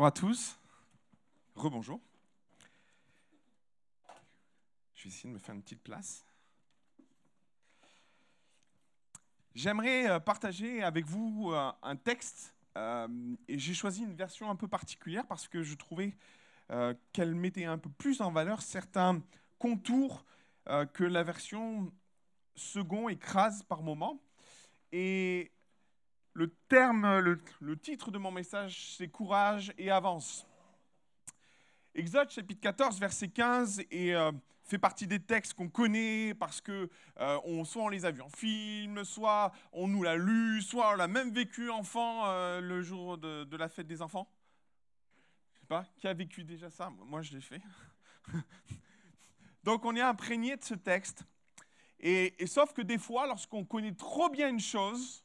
Bonjour à tous. Rebonjour. Je vais essayer de me faire une petite place. J'aimerais euh, partager avec vous euh, un texte euh, et j'ai choisi une version un peu particulière parce que je trouvais qu'elle mettait un peu plus en valeur certains contours que la version second écrase par moment. Et le terme, le, titre de mon message, c'est Courage et avance. Exode chapitre 14, verset 15, et, euh, fait partie des textes qu'on connaît parce que euh, soit on les a vus en film, soit on nous l'a lu, soit on l'a même vécu enfant euh, le jour de, la fête des enfants. Je sais pas, qui a vécu déjà ça? Moi, je l'ai fait. Donc, on est imprégné de ce texte. et sauf que des fois, lorsqu'on connaît trop bien une chose,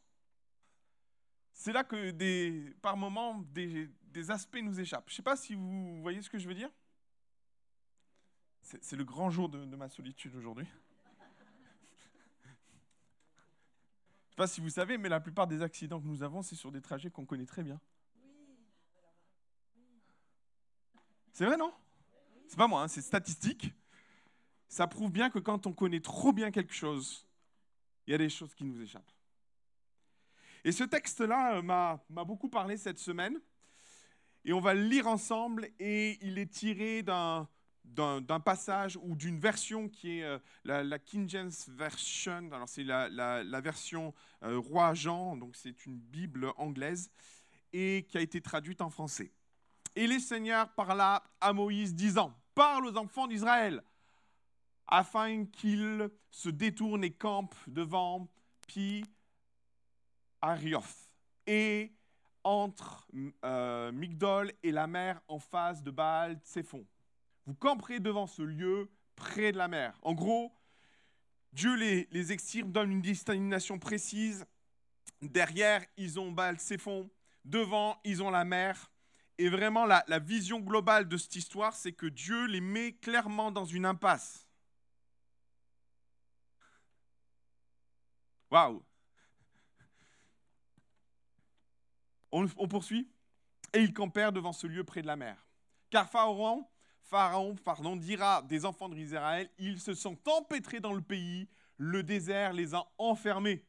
c'est là que par moments des, aspects nous échappent. Je ne sais pas si vous voyez ce que je veux dire. C'est le grand jour de, ma solitude aujourd'hui. Je ne sais pas si vous savez, mais la plupart des accidents que nous avons, c'est sur des trajets qu'on connaît très bien. C'est vrai, non? C'est pas moi, hein, c'est statistique. Ça prouve bien que quand on connaît trop bien quelque chose, il y a des choses qui nous échappent. Et ce texte-là euh, m'a beaucoup parlé cette semaine. Et on va le lire ensemble. Et il est tiré d'un passage ou d'une version qui est euh, la, King James Version. Alors, c'est la, version euh, Roi Jean, donc c'est une Bible anglaise, et qui a été traduite en français. Et les seigneurs parla à Moïse, disant Parle aux enfants d'Israël, afin qu'ils se détournent et campent devant Pi Arioth, et entre euh, Migdol et la mer en face de Baal Tsephon. Vous camperez devant ce lieu près de la mer. En gros, Dieu les, les extirpe, donne une destination précise. Derrière, ils ont Baal Tsephon. Devant, ils ont la mer. Et vraiment, la, la vision globale de cette histoire, c'est que Dieu les met clairement dans une impasse. Waouh On, poursuit. Et ils campèrent devant ce lieu près de la mer. Car Pharaon, Pharaon pardon, dira des enfants d'Israël, ils se sont empêtrés dans le pays, le désert les a enfermés.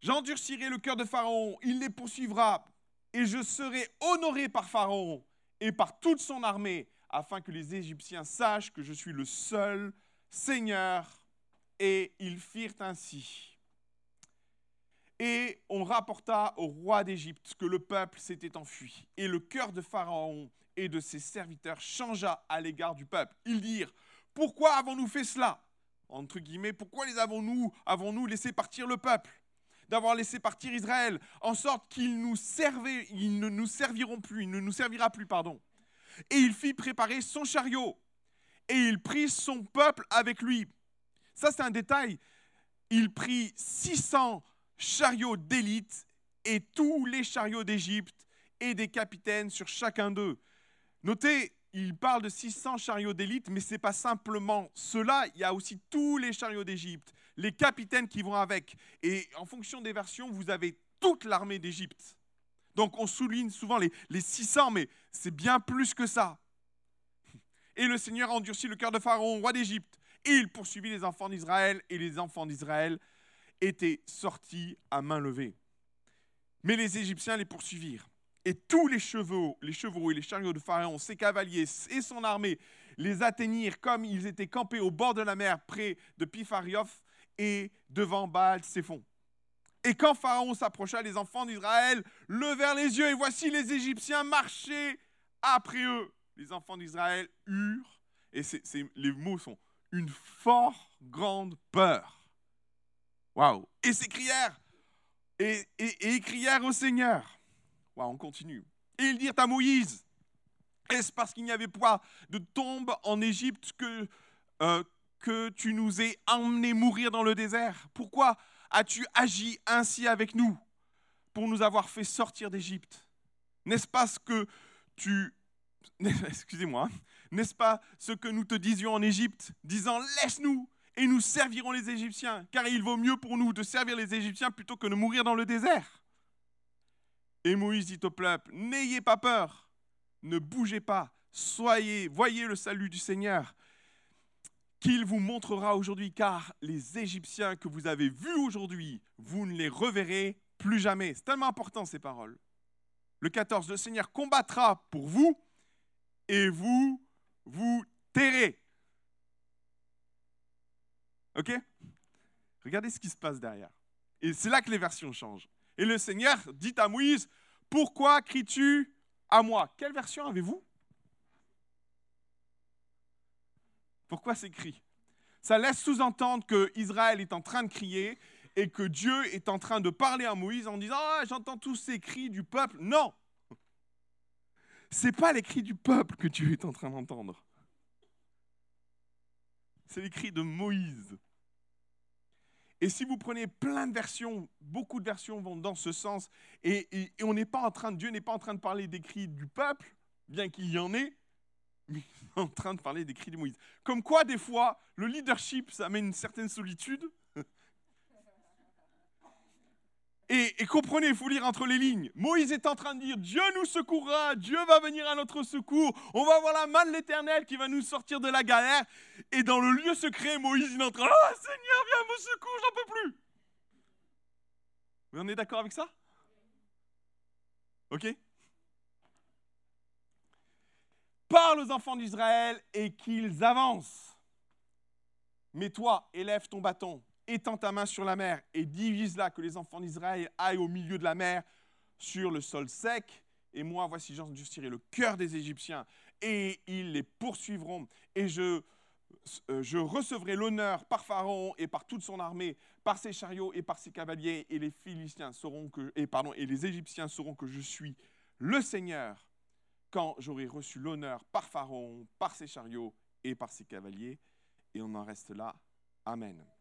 J'endurcirai le cœur de Pharaon, il les poursuivra, et je serai honoré par Pharaon et par toute son armée, afin que les Égyptiens sachent que je suis le seul Seigneur. Et ils firent ainsi. Et on rapporta au roi d'Égypte que le peuple s'était enfui. Et le cœur de Pharaon et de ses serviteurs changea à l'égard du peuple. Ils dirent, pourquoi avons-nous fait cela? Entre guillemets, pourquoi les avons-nous laissé partir le peuple? D'avoir laissé partir Israël, en sorte qu'ils nous servaient, ils ne nous serviront plus, il ne nous servira plus, pardon. Et il fit préparer son chariot, et il prit son peuple avec lui. Ça, c'est un détail. Il prit 600 chariots d'élite et tous les chariots d'Égypte et des capitaines sur chacun d'eux. Notez, il parle de 600 chariots d'élite, mais ce n'est pas simplement cela, il y a aussi tous les chariots d'Égypte, les capitaines qui vont avec. Et en fonction des versions, vous avez toute l'armée d'Égypte. Donc on souligne souvent les, les 600, mais c'est bien plus que ça. Et le Seigneur endurcit le cœur de Pharaon, roi d'Égypte, et il poursuivit les enfants d'Israël, et les enfants d'Israël étaient sortis à main levée. Mais les Égyptiens les poursuivirent. Et tous les chevaux, les chevaux et les chariots de Pharaon, ses cavaliers et son armée les atteignirent comme ils étaient campés au bord de la mer près de Pipharioth et devant Baal Séphon. Et quand Pharaon s'approcha, les enfants d'Israël levèrent les yeux et voici les Égyptiens marchaient après eux. Les enfants d'Israël eurent, et les mots sont une fort grande peur. Et s'écrièrent et, et, et, au Seigneur. Waouh, on continue. Et ils dirent à Moïse Est-ce parce qu'il n'y avait pas de tombe en Égypte que, euh, que tu nous aies emmenés mourir dans le désert? Pourquoi as-tu agi ainsi avec nous pour nous avoir fait sortir d'Égypte? N'est-ce pas ce que tu. Excusez-moi. Hein, n'est-ce pas ce que nous te disions en Égypte, disant Laisse-nous et nous servirons les Égyptiens, car il vaut mieux pour nous de servir les Égyptiens plutôt que de mourir dans le désert. Et Moïse dit au peuple, n'ayez pas peur, ne bougez pas, soyez, voyez le salut du Seigneur qu'il vous montrera aujourd'hui, car les Égyptiens que vous avez vus aujourd'hui, vous ne les reverrez plus jamais. C'est tellement important ces paroles. Le 14, le Seigneur combattra pour vous et vous vous tairez. Ok? Regardez ce qui se passe derrière. Et c'est là que les versions changent. Et le Seigneur dit à Moïse, pourquoi cries-tu à moi? Quelle version avez-vous? Pourquoi ces cris? Ça laisse sous-entendre que Israël est en train de crier et que Dieu est en train de parler à Moïse en disant Ah, j'entends tous ces cris du peuple. Non C'est pas les cris du peuple que Dieu est en train d'entendre. C'est les cris de Moïse. Et si vous prenez plein de versions, beaucoup de versions vont dans ce sens, et, on n'est pas en train, Dieu n'est pas en train de parler des cris du peuple, bien qu'il y en ait, mais il est en train de parler des cris de Moïse. Comme quoi, des fois, le leadership, ça amène une certaine solitude. Et, comprenez, il faut lire entre les lignes. Moïse est en train de dire Dieu nous secourra, Dieu va venir à notre secours, on va voir la main de l'Éternel qui va nous sortir de la galère. Et dans le lieu secret, Moïse il est en train Oh Seigneur, viens me secours, j'en peux plus. Vous en êtes d'accord avec ça? Ok Parle aux enfants d'Israël et qu'ils avancent. Mais toi, élève ton bâton étends ta main sur la mer et divise-la, que les enfants d'Israël aillent au milieu de la mer sur le sol sec. Et moi, voici, j'endustirai le cœur des Égyptiens et ils les poursuivront. Et je, euh, je recevrai l'honneur par Pharaon et par toute son armée, par ses chariots et par ses cavaliers. Et les Philistins sauront que, et pardon, et les Égyptiens sauront que je suis le Seigneur quand j'aurai reçu l'honneur par Pharaon, par ses chariots et par ses cavaliers. Et on en reste là. Amen.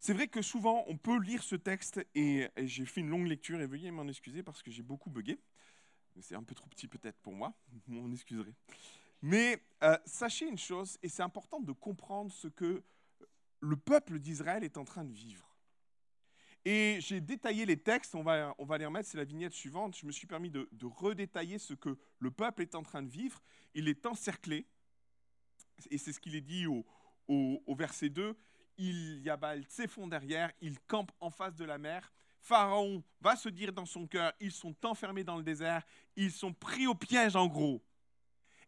C'est vrai que souvent, on peut lire ce texte, et, j'ai fait une longue lecture, et veuillez m'en excuser parce que j'ai beaucoup bugué. C'est un peu trop petit peut-être pour moi, m'en excuserez. Mais euh, sachez une chose, et c'est important de comprendre ce que le peuple d'Israël est en train de vivre. Et j'ai détaillé les textes, on va, on va les remettre, c'est la vignette suivante. Je me suis permis de, redétailler ce que le peuple est en train de vivre. Il est encerclé, et c'est ce qu'il est dit au, au verset 2 il y a Baal Tsephon derrière, il campe en face de la mer. Pharaon va se dire dans son cœur, ils sont enfermés dans le désert, ils sont pris au piège en gros.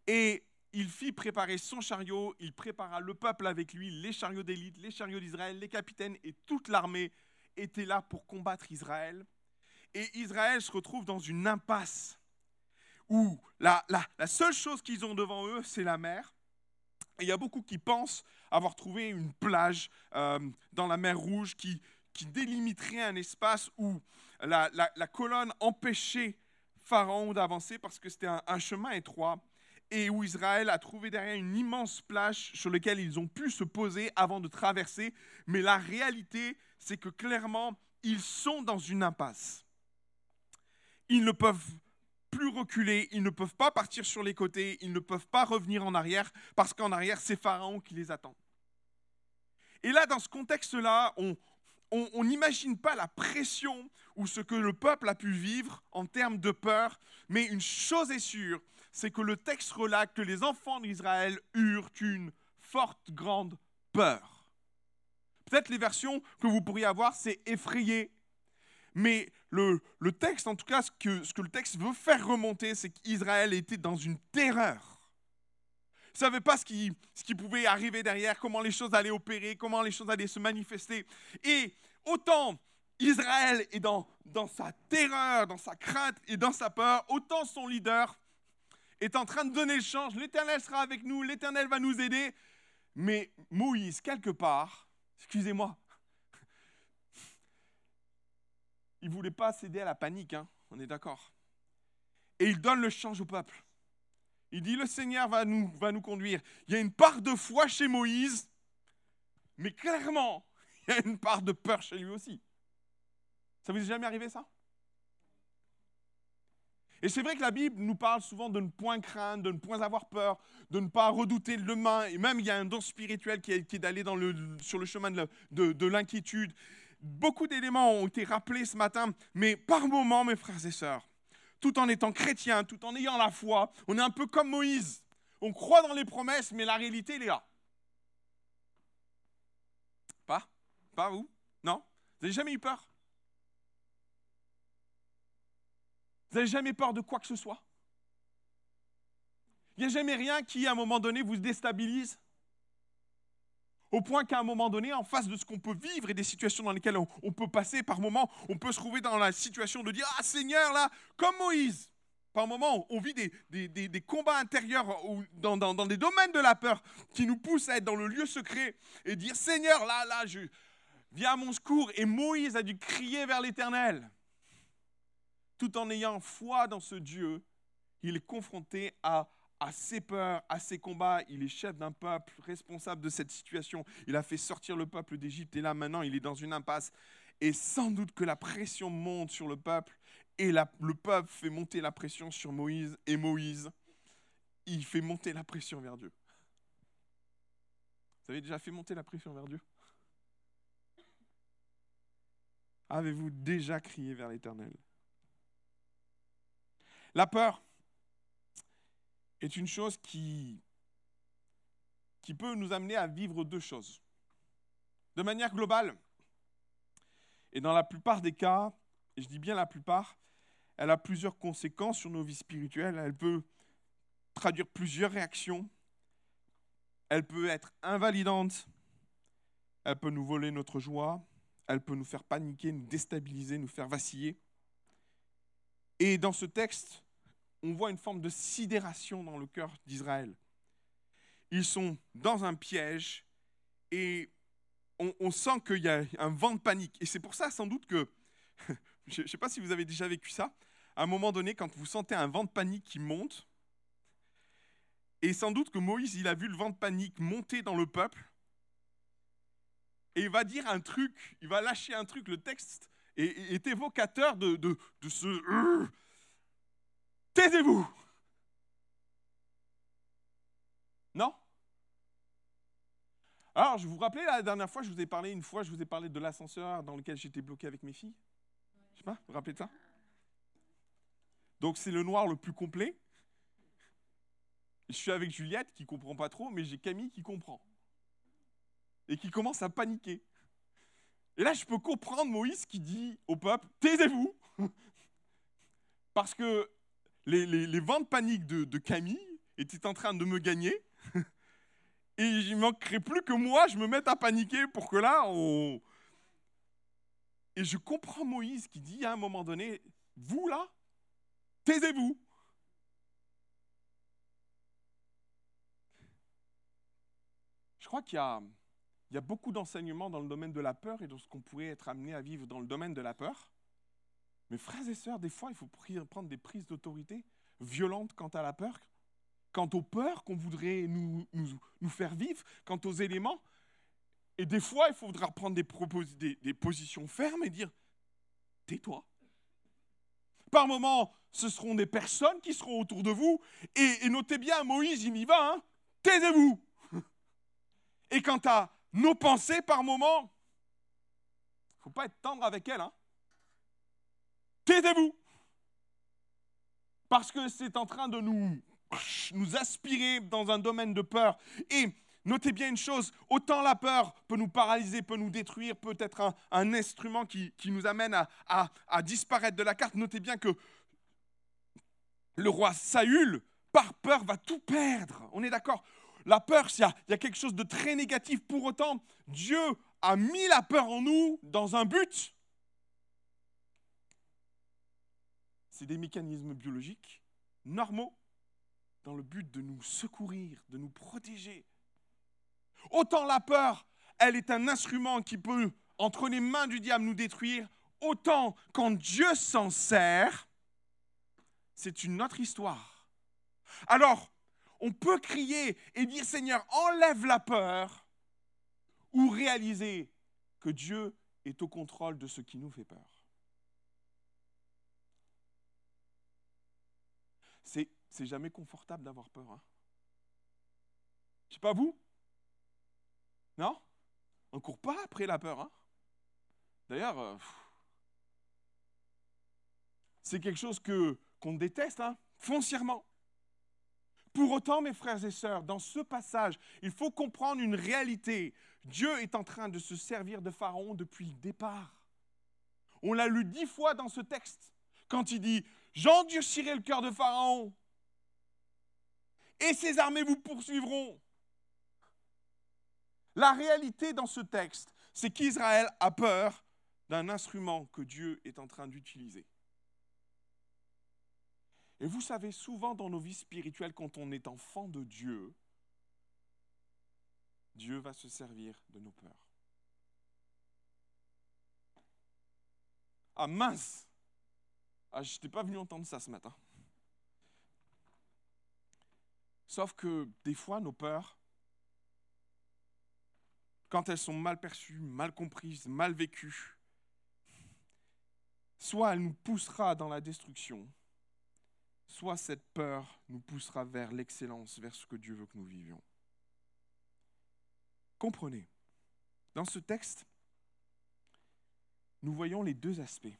Et il fit préparer son chariot, il prépara le peuple avec lui, les chariots d'élite, les chariots d'Israël, les capitaines et toute l'armée étaient là pour combattre Israël. Et Israël se retrouve dans une impasse où la seule chose qu'ils ont devant eux, c'est la mer. Il y a beaucoup qui pensent avoir trouvé une plage euh, dans la mer Rouge qui, qui délimiterait un espace où la, colonne empêchait Pharaon d'avancer parce que c'était un, chemin étroit et où Israël a trouvé derrière une immense plage sur laquelle ils ont pu se poser avant de traverser. Mais la réalité, c'est que clairement, ils sont dans une impasse. Ils ne peuvent plus reculer, ils ne peuvent pas partir sur les côtés, ils ne peuvent pas revenir en arrière, parce qu'en arrière, c'est Pharaon qui les attend. Et là, dans ce contexte-là, on n'imagine pas la pression ou ce que le peuple a pu vivre en termes de peur, mais une chose est sûre, c'est que le texte relate que les enfants d'Israël eurent une forte, grande peur. Peut-être les versions que vous pourriez avoir, c'est effrayé, mais le, texte, en tout cas, ce que, le texte veut faire remonter, c'est qu'Israël était dans une terreur. Il ne savait pas ce qui, ce qui pouvait arriver derrière, comment les choses allaient opérer, comment les choses allaient se manifester. Et autant Israël est dans, dans sa terreur, dans sa crainte et dans sa peur, autant son leader est en train de donner le change. L'Éternel sera avec nous, l'Éternel va nous aider. Mais Moïse, quelque part, excusez-moi, il ne voulait pas céder à la panique, hein, on est d'accord. Et il donne le change au peuple. Il dit, le Seigneur va nous, va nous conduire. Il y a une part de foi chez Moïse, mais clairement, il y a une part de peur chez lui aussi. Ça vous est jamais arrivé ça? Et c'est vrai que la Bible nous parle souvent de ne point craindre, de ne point avoir peur, de ne pas redouter le demain. Et même, il y a un don spirituel qui est, d'aller sur le chemin de l'inquiétude. Beaucoup d'éléments ont été rappelés ce matin, mais par moments, mes frères et sœurs, tout en étant chrétien, tout en ayant la foi, on est un peu comme Moïse. On croit dans les promesses, mais la réalité, il est là. Pas? Pas vous? Non? Vous n'avez jamais eu peur? Vous n'avez jamais peur de quoi que ce soit? Il n'y a jamais rien qui, à un moment donné, vous déstabilise? Au point qu'à un moment donné, en face de ce qu'on peut vivre et des situations dans lesquelles on, peut passer, par moments, on peut se trouver dans la situation de dire Ah Seigneur, là, comme Moïse. Par moments, on vit des, combats intérieurs dans, dans, des domaines de la peur qui nous poussent à être dans le lieu secret et dire Seigneur, là, là, je, viens à mon secours. Et Moïse a dû crier vers l'Éternel. Tout en ayant foi dans ce Dieu, il est confronté à à ses peurs, à ses combats. Il est chef d'un peuple, responsable de cette situation. Il a fait sortir le peuple d'Égypte et là maintenant il est dans une impasse. Et sans doute que la pression monte sur le peuple et le peuple fait monter la pression sur Moïse et Moïse, il fait monter la pression vers Dieu. Vous avez déjà fait monter la pression vers Dieu? Avez-vous déjà crié vers l'Éternel? La peur, est une chose qui, qui peut nous amener à vivre deux choses. De manière globale, et dans la plupart des cas, et je dis bien la plupart, elle a plusieurs conséquences sur nos vies spirituelles. Elle peut traduire plusieurs réactions. Elle peut être invalidante. Elle peut nous voler notre joie. Elle peut nous faire paniquer, nous déstabiliser, nous faire vaciller. Et dans ce texte, on voit une forme de sidération dans le cœur d'Israël. Ils sont dans un piège et on, sent qu'il y a un vent de panique. Et c'est pour ça sans doute que, je ne sais pas si vous avez déjà vécu ça, à un moment donné, quand vous sentez un vent de panique qui monte, et sans doute que Moïse, il a vu le vent de panique monter dans le peuple, et il va dire un truc, il va lâcher un truc, le texte est, évocateur de, de, de ce Taisez-vous Non? Alors, je vous rappelais la dernière fois, je vous ai parlé une fois, je vous ai parlé de l'ascenseur dans lequel j'étais bloqué avec mes filles. Je sais pas, vous vous rappelez de ça? Donc, c'est le noir le plus complet. Je suis avec Juliette qui comprend pas trop, mais j'ai Camille qui comprend. Et qui commence à paniquer. Et là, je peux comprendre Moïse qui dit au peuple Taisez-vous Parce que les, vents de panique de, Camille étaient en train de me gagner. Et il manquerait plus que moi, je me mette à paniquer pour que là, on... Et je comprends Moïse qui dit à un moment donné, vous là, taisez-vous. Je crois qu'il y a, il y a beaucoup d'enseignements dans le domaine de la peur et dans ce qu'on pourrait être amené à vivre dans le domaine de la peur. Mais frères et sœurs, des fois, il faut prendre des prises d'autorité violentes quant à la peur, quant aux peurs qu'on voudrait nous, faire vivre, quant aux éléments. Et des fois, il faudra prendre des, des, positions fermes et dire tais-toi. Par moments, ce seront des personnes qui seront autour de vous. Et, notez bien, Moïse, il y va. Hein, Taisez-vous. Et quant à nos pensées, par moments, il ne faut pas être tendre avec elles. Hein. Taisez-vous. Parce que c'est en train de nous, aspirer dans un domaine de peur. Et notez bien une chose, autant la peur peut nous paralyser, peut nous détruire, peut être un, instrument qui, nous amène à, à, disparaître de la carte. Notez bien que le roi Saül, par peur, va tout perdre. On est d'accord La peur, il y a quelque chose de très négatif. Pour autant, Dieu a mis la peur en nous dans un but c'est des mécanismes biologiques normaux dans le but de nous secourir, de nous protéger. Autant la peur, elle est un instrument qui peut, entre les mains du diable, nous détruire, autant quand Dieu s'en sert, c'est une autre histoire. Alors, on peut crier et dire Seigneur, enlève la peur, ou réaliser que Dieu est au contrôle de ce qui nous fait peur. C'est jamais confortable d'avoir peur. Hein. Je sais pas vous. Non? On ne court pas après la peur. Hein D'ailleurs, euh, c'est quelque chose que qu'on déteste, hein, foncièrement. Pour autant, mes frères et sœurs, dans ce passage, il faut comprendre une réalité. Dieu est en train de se servir de Pharaon depuis le départ. On l'a lu dix fois dans ce texte, quand il dit J'endurcirai le cœur de Pharaon, et ses armées vous poursuivront. La réalité dans ce texte, c'est qu'Israël a peur d'un instrument que Dieu est en train d'utiliser. Et vous savez, souvent dans nos vies spirituelles, quand on est enfant de Dieu, Dieu va se servir de nos peurs. Ah mince Ah, je n'étais pas venu entendre ça ce matin. Sauf que des fois, nos peurs, quand elles sont mal perçues, mal comprises, mal vécues, soit elle nous poussera dans la destruction, soit cette peur nous poussera vers l'excellence, vers ce que Dieu veut que nous vivions. Comprenez, dans ce texte, nous voyons les deux aspects.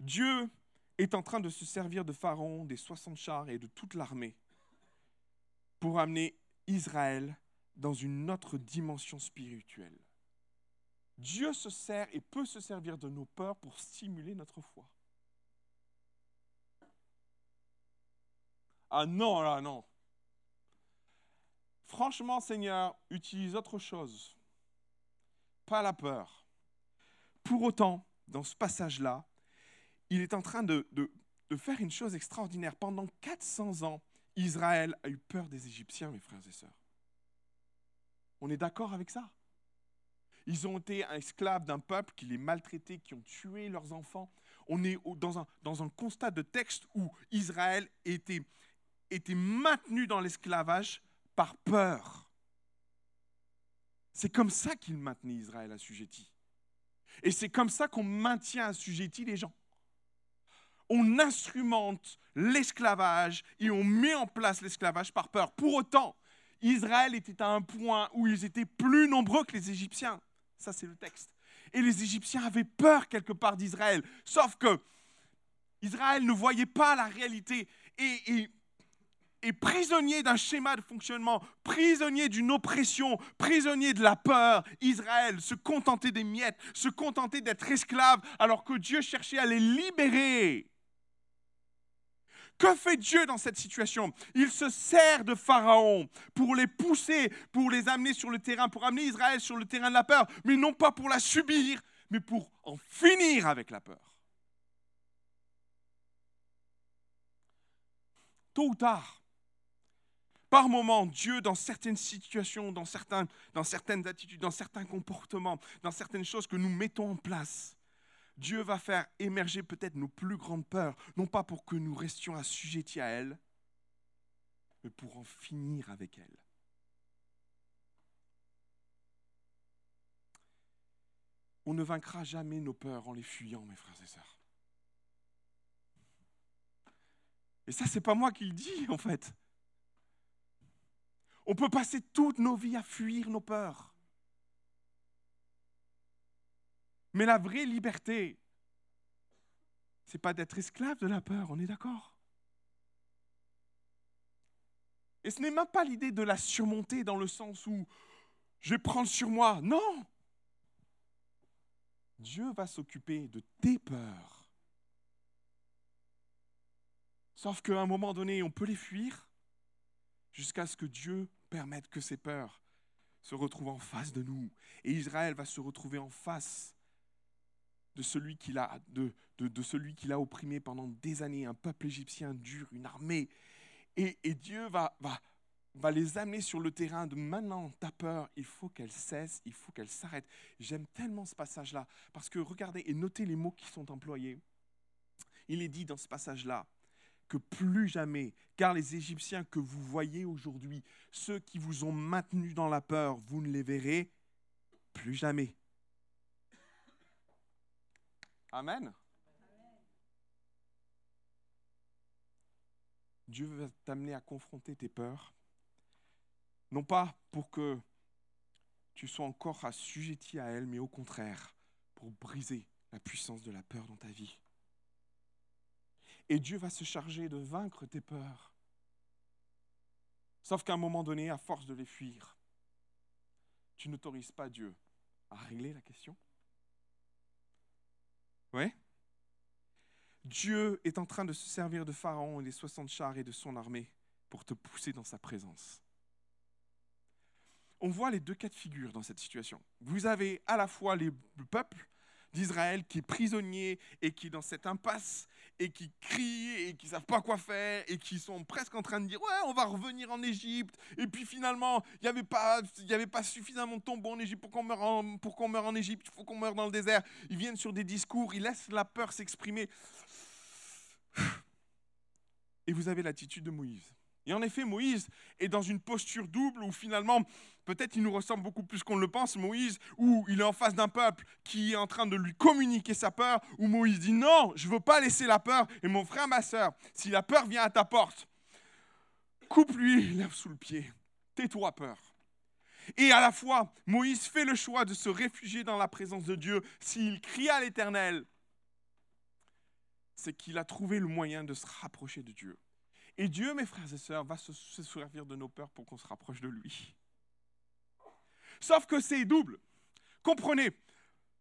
Dieu est en train de se servir de Pharaon, des 60 chars et de toute l'armée pour amener Israël dans une autre dimension spirituelle. Dieu se sert et peut se servir de nos peurs pour stimuler notre foi. Ah non, là, non. Franchement, Seigneur, utilise autre chose. Pas la peur. Pour autant, dans ce passage-là, il est en train de, faire une chose extraordinaire. Pendant 400 ans, Israël a eu peur des Égyptiens, mes frères et sœurs. On est d'accord avec ça? Ils ont été esclaves d'un peuple qui les maltraitait, qui ont tué leurs enfants. On est dans un, constat de texte où Israël était maintenu dans l'esclavage par peur. C'est comme ça qu'il maintenait Israël assujetti. Et c'est comme ça qu'on maintient assujetti les gens on instrumente l'esclavage et on met en place l'esclavage par peur. Pour autant, Israël était à un point où ils étaient plus nombreux que les Égyptiens. Ça, c'est le texte. Et les Égyptiens avaient peur quelque part d'Israël. Sauf que Israël ne voyait pas la réalité et, et prisonnier d'un schéma de fonctionnement, prisonnier d'une oppression, prisonnier de la peur, Israël se contentait des miettes, se contentait d'être esclave alors que Dieu cherchait à les libérer. Que fait Dieu dans cette situation? Il se sert de Pharaon pour les pousser, pour les amener sur le terrain, pour amener Israël sur le terrain de la peur, mais non pas pour la subir, mais pour en finir avec la peur. Tôt ou tard, par moment, Dieu, dans certaines situations, dans, dans certaines attitudes, dans certains comportements, dans certaines choses que nous mettons en place, Dieu va faire émerger peut-être nos plus grandes peurs, non pas pour que nous restions assujettis à elles, mais pour en finir avec elles. On ne vaincra jamais nos peurs en les fuyant, mes frères et sœurs. Et ça, c'est pas moi qui le dis, en fait. On peut passer toutes nos vies à fuir nos peurs. Mais la vraie liberté, c'est pas d'être esclave de la peur, on est d'accord? Et ce n'est même pas l'idée de la surmonter dans le sens où je vais sur moi. Non Dieu va s'occuper de tes peurs. Sauf qu'à un moment donné, on peut les fuir jusqu'à ce que Dieu permette que ces peurs se retrouvent en face de nous. Et Israël va se retrouver en face de celui qu'il a, de, de, celui opprimé pendant des années, un peuple égyptien dur, une armée. Et, et Dieu va, va, va les amener sur le terrain de maintenant, ta peur, il faut qu'elle cesse, il faut qu'elle s'arrête. J'aime tellement ce passage-là, parce que regardez et notez les mots qui sont employés. Il est dit dans ce passage-là que plus jamais, car les Égyptiens que vous voyez aujourd'hui, ceux qui vous ont maintenu dans la peur, vous ne les verrez plus jamais. Amen. Dieu va t'amener à confronter tes peurs, non pas pour que tu sois encore assujetti à elle, mais au contraire, pour briser la puissance de la peur dans ta vie. Et Dieu va se charger de vaincre tes peurs. Sauf qu'à un moment donné, à force de les fuir, tu n'autorises pas Dieu à régler la question. Oui Dieu est en train de se servir de Pharaon et des 60 chars et de son armée pour te pousser dans sa présence. On voit les deux cas de figure dans cette situation. Vous avez à la fois les, le peuple d'Israël qui est prisonnier et qui est dans cette impasse et qui crie et qui ne savent pas quoi faire et qui sont presque en train de dire ouais on va revenir en Égypte et puis finalement il n'y avait, pas, avait pas suffisamment de tombeaux en Égypte pour qu'on meure pour qu'on meure en Égypte, il faut qu'on meure dans le désert. Ils viennent sur des discours, ils laissent la peur s'exprimer. Et vous avez l'attitude de Moïse. Et en effet, Moïse est dans une posture double où finalement, peut-être il nous ressemble beaucoup plus qu'on le pense, Moïse, où il est en face d'un peuple qui est en train de lui communiquer sa peur, où Moïse dit non, je ne veux pas laisser la peur. Et mon frère, ma soeur, si la peur vient à ta porte, coupe-lui lève sous le pied. Tais-toi, peur. Et à la fois, Moïse fait le choix de se réfugier dans la présence de Dieu. S'il crie à l'Éternel, c'est qu'il a trouvé le moyen de se rapprocher de Dieu. Et Dieu, mes frères et sœurs, va se, servir de nos peurs pour qu'on se rapproche de lui. Sauf que c'est double. Comprenez,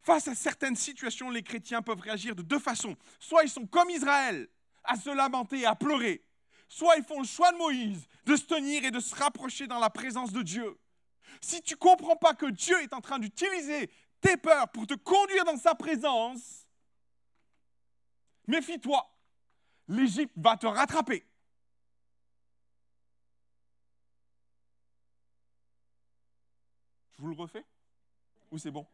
face à certaines situations, les chrétiens peuvent réagir de deux façons. Soit ils sont comme Israël, à se lamenter et à pleurer. Soit ils font le choix de Moïse, de se tenir et de se rapprocher dans la présence de Dieu. Si tu ne comprends pas que Dieu est en train d'utiliser tes peurs pour te conduire dans sa présence, méfie-toi. L'Égypte va te rattraper. Je vous le refais Ou c'est bon?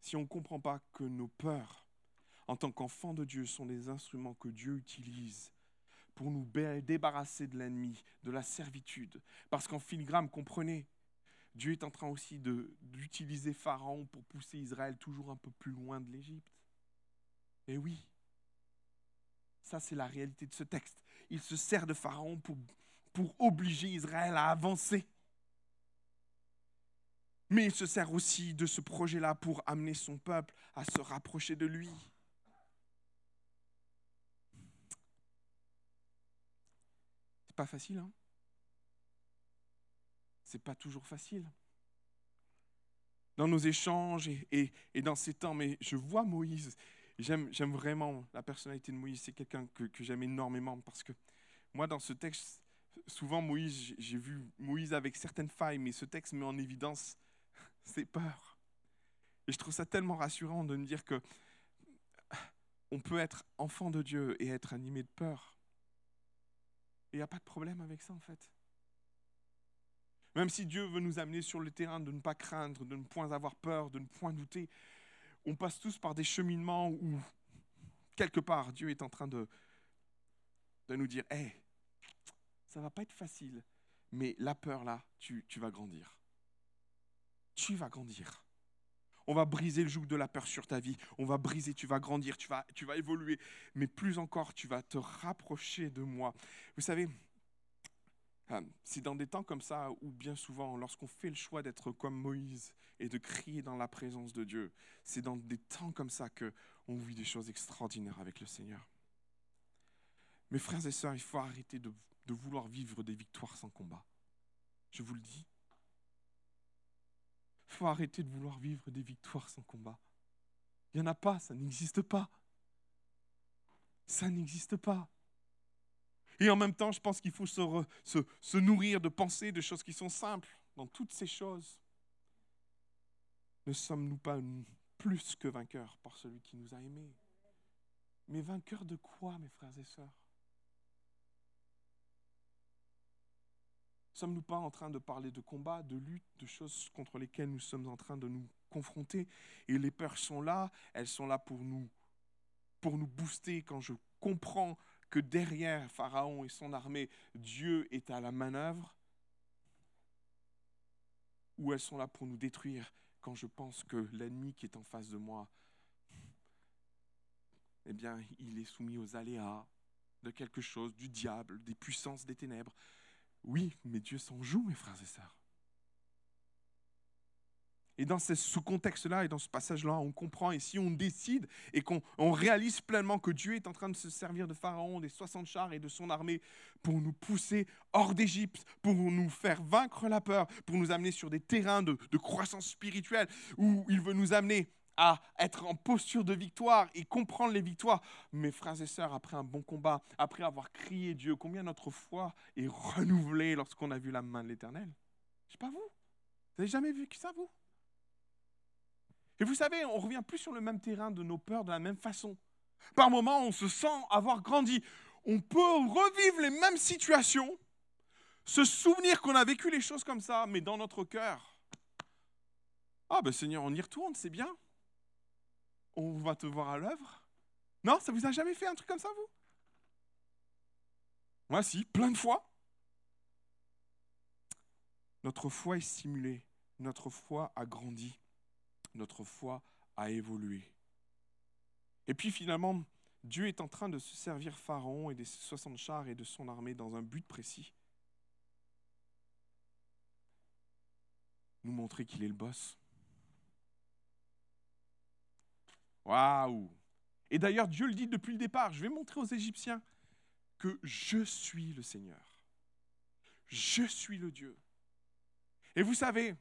Si on ne comprend pas que nos peurs, en tant qu'enfants de Dieu, sont des instruments que Dieu utilise pour nous débarrasser de l'ennemi, de la servitude. Parce qu'en filigrane, comprenez, Dieu est en train aussi d'utiliser Pharaon pour pousser Israël toujours un peu plus loin de l'Égypte. Et oui, ça, c'est la réalité de ce texte. Il se sert de Pharaon pour, obliger Israël à avancer. Mais il se sert aussi de ce projet-là pour amener son peuple à se rapprocher de lui. C'est pas facile, hein C'est pas toujours facile. Dans nos échanges et, et dans ces temps, mais je vois Moïse J'aime, vraiment la personnalité de Moïse. C'est quelqu'un que, j'aime énormément parce que moi, dans ce texte, souvent Moïse, j'ai vu Moïse avec certaines failles, mais ce texte met en évidence ses peurs. Et je trouve ça tellement rassurant de me dire que on peut être enfant de Dieu et être animé de peur. Et il n'y a pas de problème avec ça en fait. Même si Dieu veut nous amener sur le terrain de ne pas craindre, de ne point avoir peur, de ne point douter, on passe tous par des cheminements où, quelque part, Dieu est en train de, de nous dire, hé, ça va pas être facile, mais la peur, là, tu, vas grandir. Tu vas grandir. On va briser le joug de la peur sur ta vie. On va briser, tu vas grandir, tu vas, tu vas évoluer. Mais plus encore, tu vas te rapprocher de moi. Vous savez, c'est dans des temps comme ça où bien souvent, lorsqu'on fait le choix d'être comme Moïse et de crier dans la présence de Dieu, c'est dans des temps comme ça que on vit des choses extraordinaires avec le Seigneur. Mes frères et sœurs, il faut arrêter de, de vouloir vivre des victoires sans combat. Je vous le dis. Il faut arrêter de vouloir vivre des victoires sans combat. Il n'y en a pas, ça n'existe pas. Ça n'existe pas. Et en même temps, je pense qu'il faut se, nourrir de pensées, de choses qui sont simples dans toutes ces choses. Ne sommes-nous pas plus que vainqueurs par celui qui nous a aimés? Mais vainqueurs de quoi, mes frères et sœurs? Sommes-nous pas en train de parler de combat, de lutte, de choses contre lesquelles nous sommes en train de nous confronter? Et les peurs sont là, elles sont là pour nous, pour nous booster. Quand je comprends que derrière Pharaon et son armée, Dieu est à la manœuvre, ou elles sont là pour nous détruire quand je pense que l'ennemi qui est en face de moi, eh bien, il est soumis aux aléas, de quelque chose, du diable, des puissances des ténèbres. Oui, mais Dieu s'en joue, mes frères et sœurs. Et dans ce, contexte-là et dans ce passage-là, on comprend et si on décide et qu'on réalise pleinement que Dieu est en train de se servir de Pharaon, des 60 chars et de son armée pour nous pousser hors d'Égypte, pour nous faire vaincre la peur, pour nous amener sur des terrains de, croissance spirituelle où il veut nous amener à être en posture de victoire et comprendre les victoires. Mes frères et sœurs, après un bon combat, après avoir crié Dieu, combien notre foi est renouvelée lorsqu'on a vu la main de l'Éternel? Je sais pas vous. Vous n'avez jamais vu que ça, vous? Et vous savez, on revient plus sur le même terrain de nos peurs de la même façon. Par moments, on se sent avoir grandi. On peut revivre les mêmes situations, se souvenir qu'on a vécu les choses comme ça, mais dans notre cœur. Ah ben Seigneur, on y retourne, c'est bien. On va te voir à l'œuvre. Non, ça vous a jamais fait un truc comme ça, vous? Moi, si, plein de fois. Notre foi est stimulée, notre foi a grandi notre foi a évolué. Et puis finalement, Dieu est en train de se servir Pharaon et des 60 chars et de son armée dans un but précis. Nous montrer qu'il est le boss. Waouh Et d'ailleurs, Dieu le dit depuis le départ, je vais montrer aux Égyptiens que je suis le Seigneur. Je suis le Dieu. Et vous savez,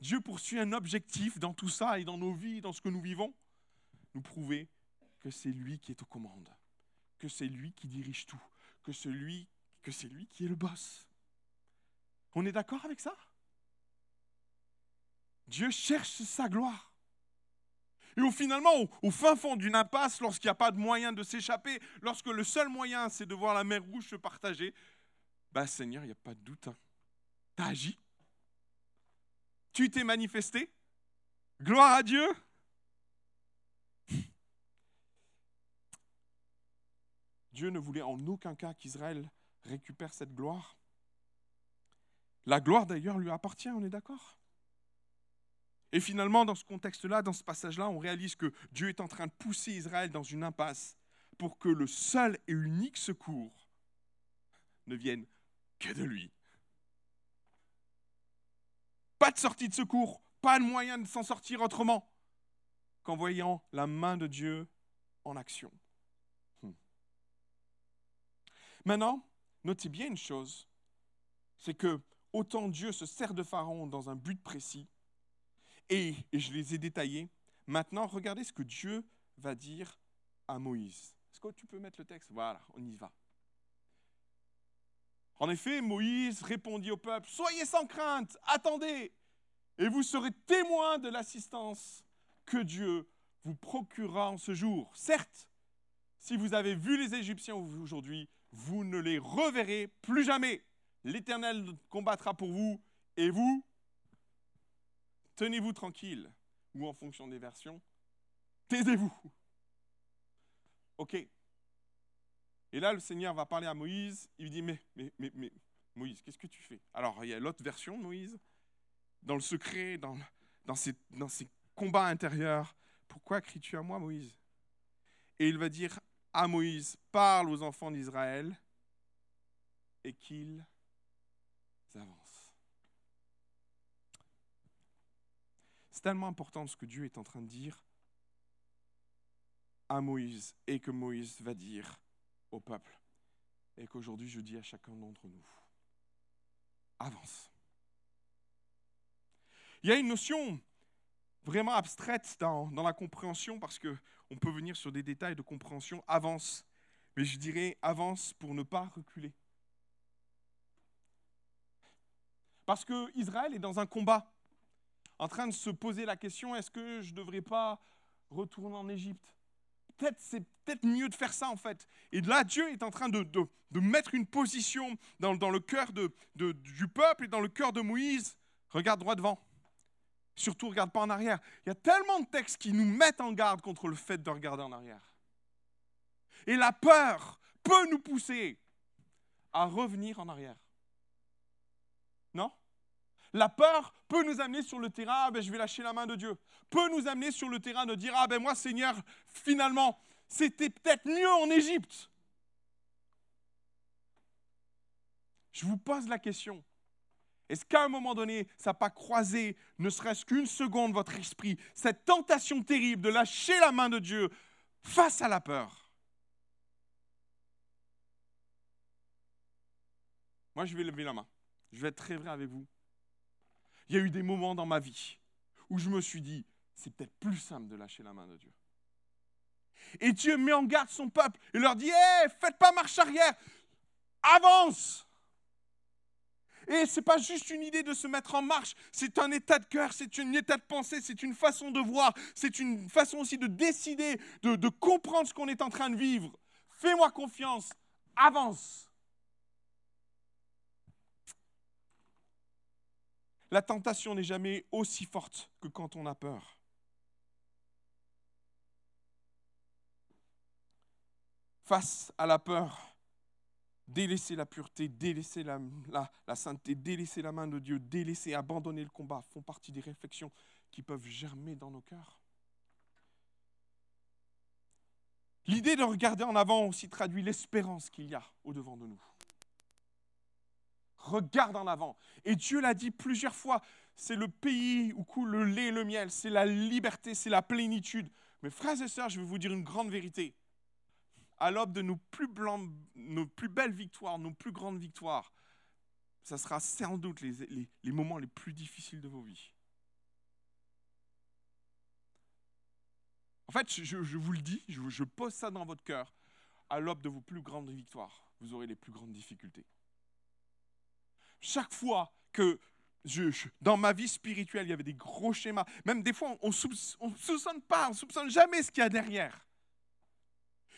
Dieu poursuit un objectif dans tout ça et dans nos vies, dans ce que nous vivons, nous prouver que c'est lui qui est aux commandes, que c'est lui qui dirige tout, que c'est lui, que c'est lui qui est le boss. On est d'accord avec ça? Dieu cherche sa gloire. Et au finalement, au, fin fond d'une impasse, lorsqu'il n'y a pas de moyen de s'échapper, lorsque le seul moyen c'est de voir la mer rouge se partager, bah Seigneur, il n'y a pas de doute. Hein. Tu as agi? Tu t'es manifesté Gloire à Dieu Dieu ne voulait en aucun cas qu'Israël récupère cette gloire. La gloire d'ailleurs lui appartient, on est d'accord? Et finalement, dans ce contexte-là, dans ce passage-là, on réalise que Dieu est en train de pousser Israël dans une impasse pour que le seul et unique secours ne vienne que de lui. Pas de sortie de secours, pas de moyen de s'en sortir autrement qu'en voyant la main de Dieu en action. Hmm. Maintenant, notez bien une chose, c'est que autant Dieu se sert de Pharaon dans un but précis, et, et je les ai détaillés, maintenant regardez ce que Dieu va dire à Moïse. Est-ce que tu peux mettre le texte? Voilà, on y va. En effet, Moïse répondit au peuple, Soyez sans crainte, attendez, et vous serez témoins de l'assistance que Dieu vous procurera en ce jour. Certes, si vous avez vu les Égyptiens aujourd'hui, vous ne les reverrez plus jamais. L'Éternel combattra pour vous, et vous, tenez-vous tranquille, ou en fonction des versions, taisez-vous. Ok, et là, le Seigneur va parler à Moïse. Il lui dit Mais, mais, mais, Moïse, qu'est-ce que tu fais? Alors, il y a l'autre version de Moïse, dans le secret, dans, dans, ces, dans ces combats intérieurs. Pourquoi cries-tu à moi, Moïse? Et il va dire à Moïse Parle aux enfants d'Israël et qu'ils avancent. C'est tellement important ce que Dieu est en train de dire à Moïse et que Moïse va dire au peuple et qu'aujourd'hui je dis à chacun d'entre nous, avance. Il y a une notion vraiment abstraite dans, la compréhension parce qu'on peut venir sur des détails de compréhension, avance, mais je dirais avance pour ne pas reculer. Parce que Israël est dans un combat, en train de se poser la question, est-ce que je ne devrais pas retourner en Égypte? Peut-être c'est peut-être mieux de faire ça en fait. Et là, Dieu est en train de, de, mettre une position dans, dans le cœur de, du peuple et dans le cœur de Moïse. Regarde droit devant. Surtout, regarde pas en arrière. Il y a tellement de textes qui nous mettent en garde contre le fait de regarder en arrière. Et la peur peut nous pousser à revenir en arrière. La peur peut nous amener sur le terrain, ah ben, je vais lâcher la main de Dieu. Peut nous amener sur le terrain de dire, ah ben moi Seigneur, finalement, c'était peut-être mieux en Égypte. Je vous pose la question. Est-ce qu'à un moment donné, ça n'a pas croisé, ne serait-ce qu'une seconde, votre esprit, cette tentation terrible de lâcher la main de Dieu face à la peur? Moi, je vais lever la main. Je vais être très vrai avec vous. Il y a eu des moments dans ma vie où je me suis dit, c'est peut-être plus simple de lâcher la main de Dieu. Et Dieu met en garde son peuple et leur dit, hé, faites pas marche arrière, avance. Et ce n'est pas juste une idée de se mettre en marche, c'est un état de cœur, c'est un état de pensée, c'est une façon de voir, c'est une façon aussi de décider, de, de comprendre ce qu'on est en train de vivre. Fais-moi confiance, avance. La tentation n'est jamais aussi forte que quand on a peur. Face à la peur, délaisser la pureté, délaisser la, la, sainteté, délaisser la main de Dieu, délaisser, abandonner le combat, font partie des réflexions qui peuvent germer dans nos cœurs. L'idée de regarder en avant aussi traduit l'espérance qu'il y a au-devant de nous. Regarde en avant. Et Dieu l'a dit plusieurs fois, c'est le pays où coule le lait et le miel, c'est la liberté, c'est la plénitude. Mais frères et sœurs, je vais vous dire une grande vérité à l'aube de nos plus, nos plus belles victoires, nos plus grandes victoires, ça sera sans doute les, moments les plus difficiles de vos vies. En fait, je, vous le dis, je, pose ça dans votre cœur. À l'aube de vos plus grandes victoires, vous aurez les plus grandes difficultés. Chaque fois que dans ma vie spirituelle, il y avait des gros schémas, même des fois, on ne soupçonne pas, on ne soupçonne jamais ce qu'il y a derrière.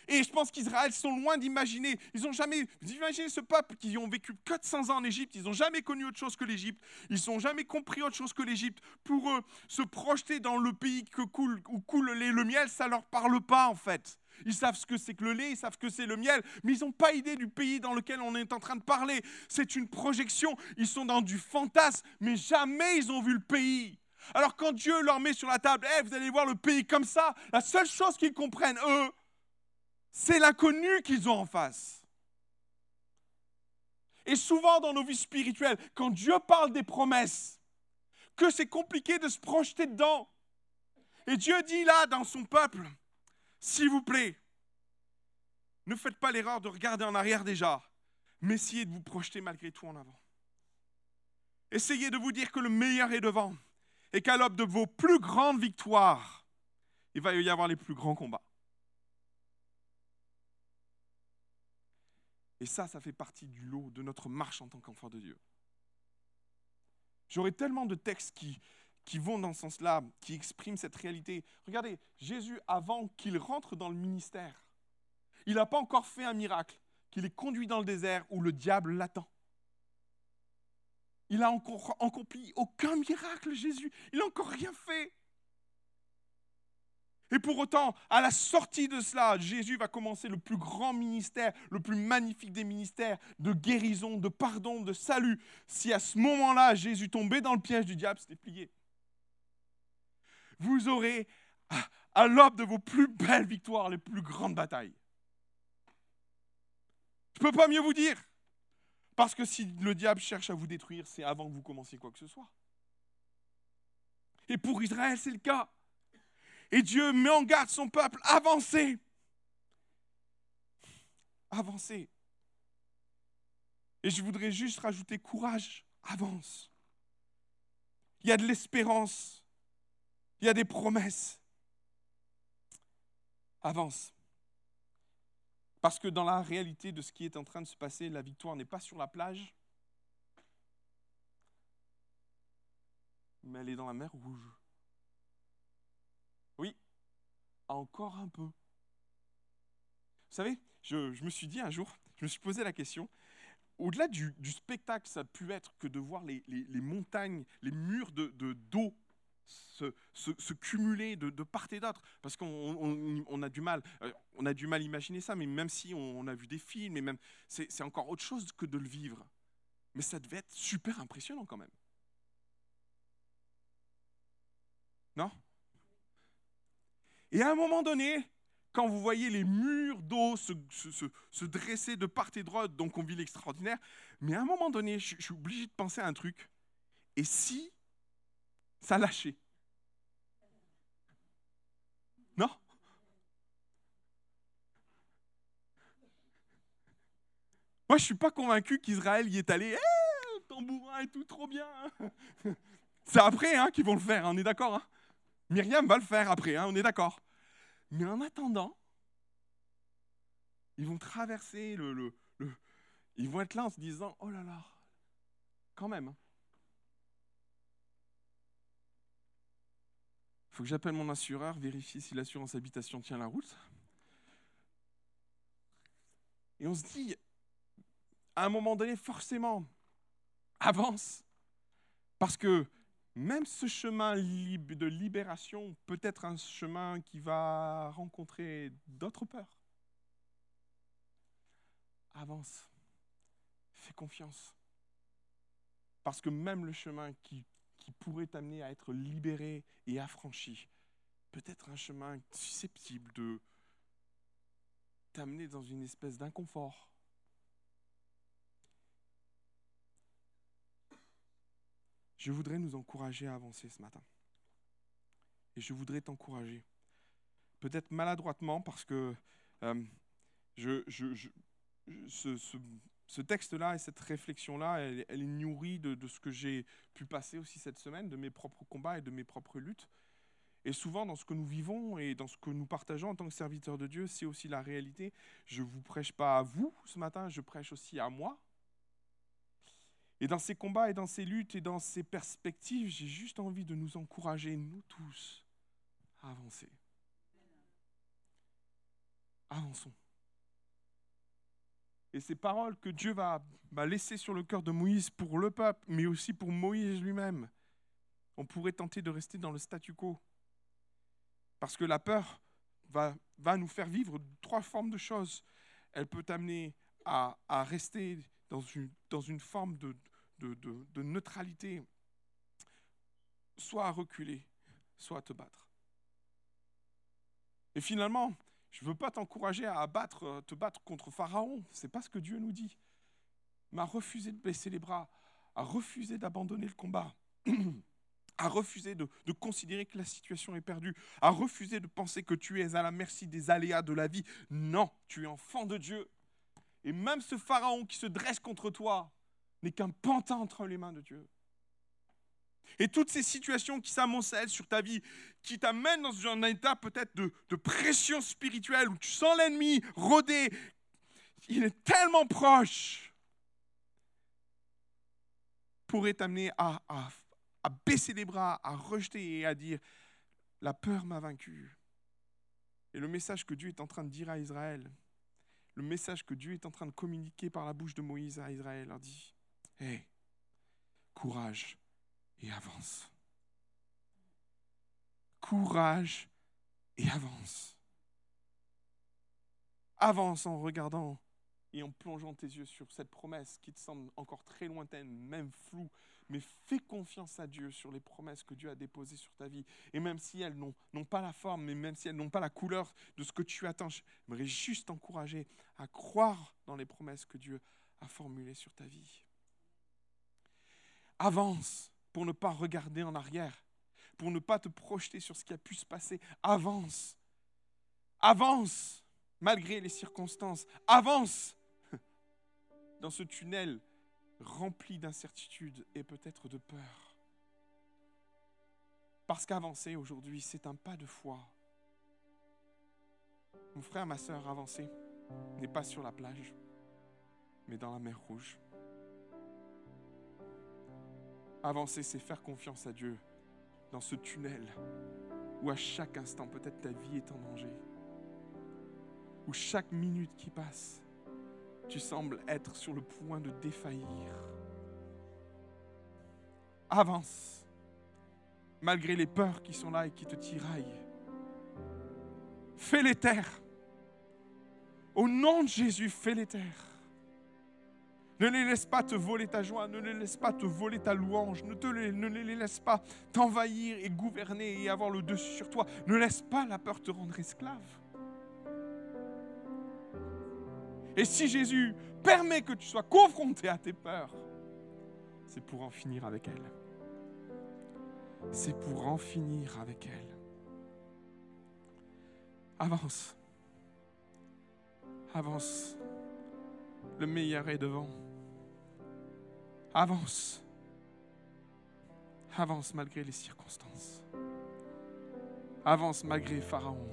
Et je pense qu'Israël sont loin d'imaginer. Ils n'ont jamais. imaginez ce peuple qui ont vécu 400 ans en Égypte. Ils n'ont jamais connu autre chose que l'Égypte. Ils n'ont jamais compris autre chose que l'Égypte. Pour eux, se projeter dans le pays où coule le miel, ça ne leur parle pas en fait. Ils savent ce que c'est que le lait, ils savent que c'est le miel, mais ils n'ont pas idée du pays dans lequel on est en train de parler. C'est une projection. Ils sont dans du fantasme, mais jamais ils ont vu le pays. Alors quand Dieu leur met sur la table, hey, vous allez voir le pays comme ça, la seule chose qu'ils comprennent, eux, c'est l'inconnu qu'ils ont en face. Et souvent dans nos vies spirituelles, quand Dieu parle des promesses, que c'est compliqué de se projeter dedans. Et Dieu dit là dans son peuple, s'il vous plaît, ne faites pas l'erreur de regarder en arrière déjà, mais essayez de vous projeter malgré tout en avant. Essayez de vous dire que le meilleur est devant et qu'à l'aube de vos plus grandes victoires, il va y avoir les plus grands combats. Et ça, ça fait partie du lot de notre marche en tant qu'enfant de Dieu. J'aurais tellement de textes qui, qui vont dans ce sens-là, qui expriment cette réalité. Regardez, Jésus, avant qu'il rentre dans le ministère, il n'a pas encore fait un miracle, qu'il est conduit dans le désert où le diable l'attend. Il n'a encore accompli aucun miracle, Jésus. Il n'a encore rien fait. Et pour autant, à la sortie de cela, Jésus va commencer le plus grand ministère, le plus magnifique des ministères de guérison, de pardon, de salut. Si à ce moment-là, Jésus tombait dans le piège du diable, c'était plié. Vous aurez, à l'aube de vos plus belles victoires, les plus grandes batailles. Je ne peux pas mieux vous dire. Parce que si le diable cherche à vous détruire, c'est avant que vous commenciez quoi que ce soit. Et pour Israël, c'est le cas. Et Dieu met en garde son peuple, avancez. Avancez. Et je voudrais juste rajouter courage, avance. Il y a de l'espérance. Il y a des promesses. Avance. Parce que dans la réalité de ce qui est en train de se passer, la victoire n'est pas sur la plage, mais elle est dans la mer rouge. Oui, encore un peu. Vous savez, je, me suis dit un jour, je me suis posé la question, au-delà du, spectacle ça a pu être que de voir les, montagnes, les murs de d'eau se, cumuler de, part et d'autre, parce qu'on a du mal, euh, on a du mal à imaginer ça, mais même si on, a vu des films, et même c'est encore autre chose que de le vivre. Mais ça devait être super impressionnant quand même. Non? Et à un moment donné, quand vous voyez les murs d'eau se, dresser de part et d'autre, donc on vit l'extraordinaire. Mais à un moment donné, je, je suis obligé de penser à un truc. Et si ça lâchait Non? Moi, je suis pas convaincu qu'Israël y est allé, eh, tambourin et tout, trop bien. C'est après hein, qu'ils vont le faire, on est d'accord hein Myriam va le faire après, hein, on est d'accord. Mais en attendant, ils vont traverser le, Ils vont être là en se disant, oh là là, quand même. Il faut que j'appelle mon assureur, vérifier si l'assurance habitation tient la route. Et on se dit, à un moment donné, forcément, avance. Parce que même ce chemin de libération peut être un chemin qui va rencontrer d'autres peurs. Avance. Fais confiance. Parce que même le chemin qui, qui pourrait t'amener à être libéré et affranchi peut être un chemin susceptible de t'amener dans une espèce d'inconfort je voudrais nous encourager à avancer ce matin. Et je voudrais t'encourager. Peut-être maladroitement parce que euh, je, ce, texte-là et cette réflexion-là, elle, est nourrie de, de ce que j'ai pu passer aussi cette semaine, de mes propres combats et de mes propres luttes. Et souvent, dans ce que nous vivons et dans ce que nous partageons en tant que serviteurs de Dieu, c'est aussi la réalité. Je ne vous prêche pas à vous ce matin, je prêche aussi à moi, et dans ces combats et dans ces luttes et dans ces perspectives, j'ai juste envie de nous encourager, nous tous, à avancer. Avançons. Et ces paroles que Dieu va, laisser sur le cœur de Moïse pour le peuple, mais aussi pour Moïse lui-même, on pourrait tenter de rester dans le statu quo. Parce que la peur va, va nous faire vivre trois formes de choses. Elle peut t'amener à, à, rester dans une, dans une forme de, de, neutralité, soit à reculer, soit à te battre. Et finalement, je ne veux pas t'encourager à abattre, te battre contre Pharaon, ce n'est pas ce que Dieu nous dit, mais à refuser de baisser les bras, à refuser d'abandonner le combat, à refuser de, considérer que la situation est perdue, à refuser de penser que tu es à la merci des aléas de la vie. Non, tu es enfant de Dieu. Et même ce Pharaon qui se dresse contre toi, n'est qu'un pantin entre les mains de Dieu. Et toutes ces situations qui s'amoncellent sur ta vie, qui t'amènent dans un état peut-être de, pression spirituelle, où tu sens l'ennemi rôder, il est tellement proche, pourrait t'amener à, baisser les bras, à rejeter et à dire, la peur m'a vaincu. Et le message que Dieu est en train de dire à Israël, le message que Dieu est en train de communiquer par la bouche de Moïse à Israël, leur dit, Hé, courage et avance. Courage et avance. Avance en regardant et en plongeant tes yeux sur cette promesse qui te semble encore très lointaine, même floue, mais fais confiance à Dieu sur les promesses que Dieu a déposées sur ta vie. Et même si elles n'ont pas la forme, mais même si elles n'ont pas la couleur de ce que tu attends, j'aimerais juste t'encourager à croire dans les promesses que Dieu a formulées sur ta vie. Avance pour ne pas regarder en arrière, pour ne pas te projeter sur ce qui a pu se passer. Avance. Avance malgré les circonstances. Avance dans ce tunnel rempli d'incertitudes et peut-être de peur. Parce qu'avancer aujourd'hui, c'est un pas de foi. Mon frère, ma soeur, avancer n'est pas sur la plage, mais dans la mer rouge. Avancer, c'est faire confiance à Dieu dans ce tunnel où à chaque instant, peut-être ta vie est en danger, où chaque minute qui passe, tu sembles être sur le point de défaillir. Avance, malgré les peurs qui sont là et qui te tiraillent. Fais les terres. Au nom de Jésus, fais les terres. Ne les laisse pas te voler ta joie, ne les laisse pas te voler ta louange, ne, les laisse pas t'envahir et gouverner et avoir le dessus sur toi. Ne laisse pas la peur te rendre esclave. Et si Jésus permet que tu sois confronté à tes peurs, c'est pour en finir avec elles. C'est pour en finir avec elles. Avance. Avance. Le meilleur est devant. Avance. Avance malgré les circonstances. Avance malgré Pharaon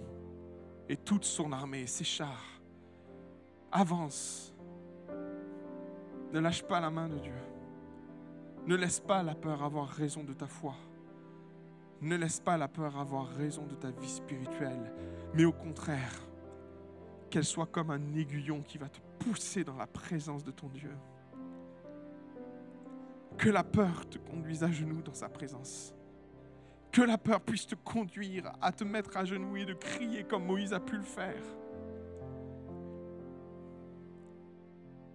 et toute son armée, ses chars. Avance. Ne lâche pas la main de Dieu. Ne laisse pas la peur avoir raison de ta foi. Ne laisse pas la peur avoir raison de ta vie spirituelle, mais au contraire, qu'elle soit comme un aiguillon qui va te pousser dans la présence de ton Dieu. Que la peur te conduise à genoux dans sa présence. Que la peur puisse te conduire à te mettre à genoux et de crier comme Moïse a pu le faire.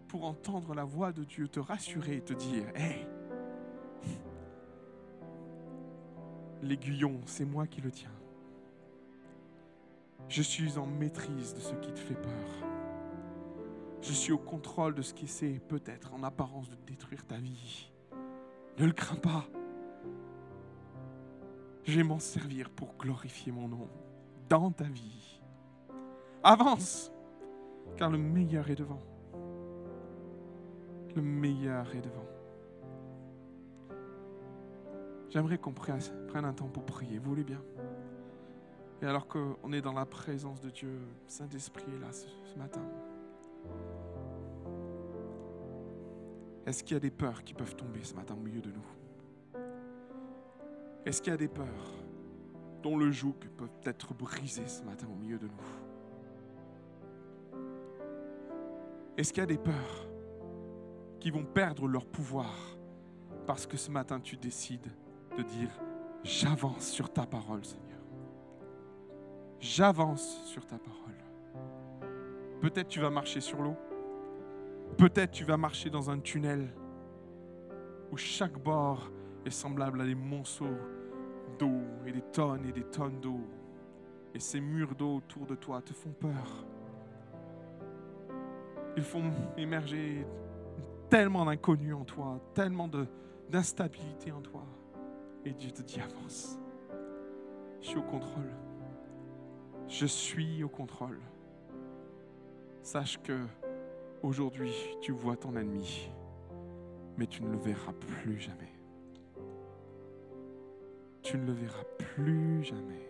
Pour entendre la voix de Dieu te rassurer et te dire, hé, l'aiguillon, c'est moi qui le tiens. Je suis en maîtrise de ce qui te fait peur. Je suis au contrôle de ce qui essaie peut-être en apparence de détruire ta vie. Ne le crains pas. Je vais m'en servir pour glorifier mon nom dans ta vie. Avance, car le meilleur est devant. Le meilleur est devant. J'aimerais qu'on prenne un temps pour prier. Vous voulez bien? Et alors qu'on est dans la présence de Dieu, Saint-Esprit est là ce, ce matin. Est-ce qu'il y a des peurs qui peuvent tomber ce matin au milieu de nous? Est-ce qu'il y a des peurs dont le joug peut être brisé ce matin au milieu de nous? Est-ce qu'il y a des peurs qui vont perdre leur pouvoir parce que ce matin tu décides de dire j'avance sur ta parole Seigneur. J'avance sur ta parole. Peut-être tu vas marcher sur l'eau. Peut-être tu vas marcher dans un tunnel où chaque bord est semblable à des monceaux d'eau et des tonnes et des tonnes d'eau. Et ces murs d'eau autour de toi te font peur. Ils font émerger tellement d'inconnus en toi, tellement d'instabilité en toi. Et Dieu te dit avance. Je suis au contrôle. Je suis au contrôle. Sache que Aujourd'hui, tu vois ton ennemi, mais tu ne le verras plus jamais. Tu ne le verras plus jamais.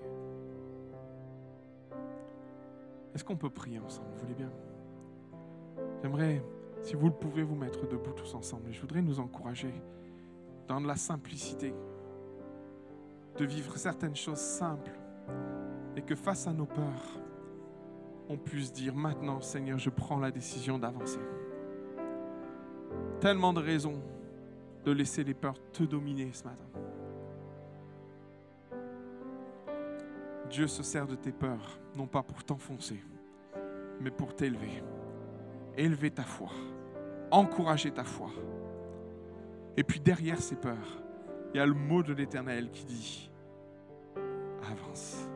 Est-ce qu'on peut prier ensemble Vous voulez bien? J'aimerais, si vous le pouvez, vous mettre debout tous ensemble. Je voudrais nous encourager dans la simplicité de vivre certaines choses simples et que face à nos peurs, on puisse dire maintenant, Seigneur, je prends la décision d'avancer. Tellement de raisons de laisser les peurs te dominer ce matin. Dieu se sert de tes peurs, non pas pour t'enfoncer, mais pour t'élever. Élever ta foi, encourager ta foi. Et puis derrière ces peurs, il y a le mot de l'Éternel qui dit, avance.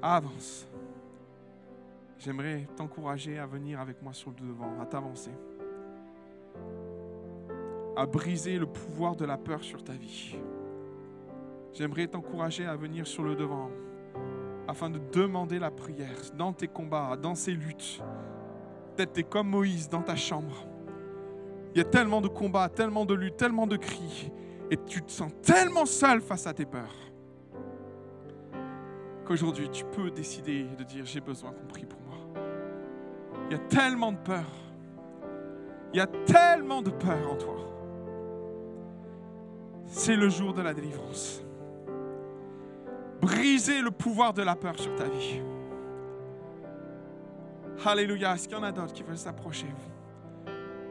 Avance. J'aimerais t'encourager à venir avec moi sur le devant, à t'avancer, à briser le pouvoir de la peur sur ta vie. J'aimerais t'encourager à venir sur le devant afin de demander la prière dans tes combats, dans ces luttes. Peut-être es comme Moïse dans ta chambre. Il y a tellement de combats, tellement de luttes, tellement de cris, et tu te sens tellement seul face à tes peurs qu'aujourd'hui tu peux décider de dire j'ai besoin qu'on prie pour il y a tellement de peur. Il y a tellement de peur en toi. C'est le jour de la délivrance. Briser le pouvoir de la peur sur ta vie. Alléluia. Est-ce qu'il y en a d'autres qui veulent s'approcher?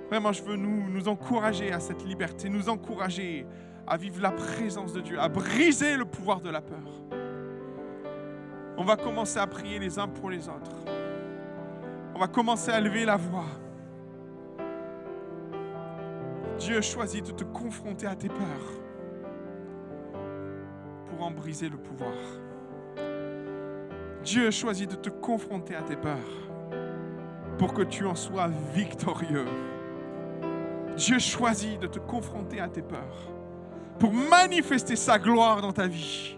Vraiment, je veux nous, nous encourager à cette liberté, nous encourager à vivre la présence de Dieu, à briser le pouvoir de la peur. On va commencer à prier les uns pour les autres va commencer à lever la voix. Dieu choisit de te confronter à tes peurs pour en briser le pouvoir. Dieu choisit de te confronter à tes peurs pour que tu en sois victorieux. Dieu choisit de te confronter à tes peurs pour manifester sa gloire dans ta vie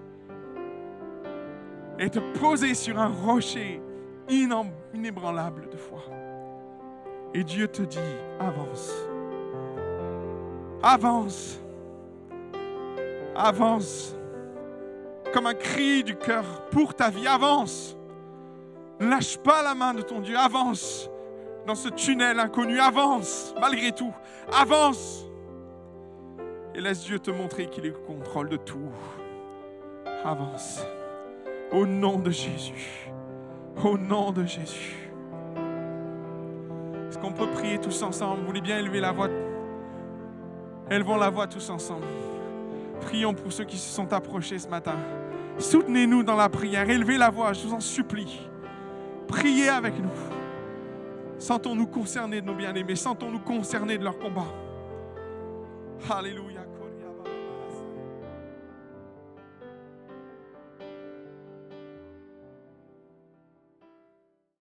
et te poser sur un rocher inébranlable de foi. Et Dieu te dit, avance, avance, avance, comme un cri du cœur pour ta vie, avance. Lâche pas la main de ton Dieu, avance dans ce tunnel inconnu, avance malgré tout, avance. Et laisse Dieu te montrer qu'il est au contrôle de tout. Avance. Au nom de Jésus. Au nom de Jésus. Est-ce qu'on peut prier tous ensemble? Vous voulez bien élever la voix? Élevons la voix tous ensemble. Prions pour ceux qui se sont approchés ce matin. Soutenez-nous dans la prière. Élevez la voix, je vous en supplie. Priez avec nous. Sentons-nous concernés de nos bien-aimés. Sentons-nous concernés de leur combat. Alléluia.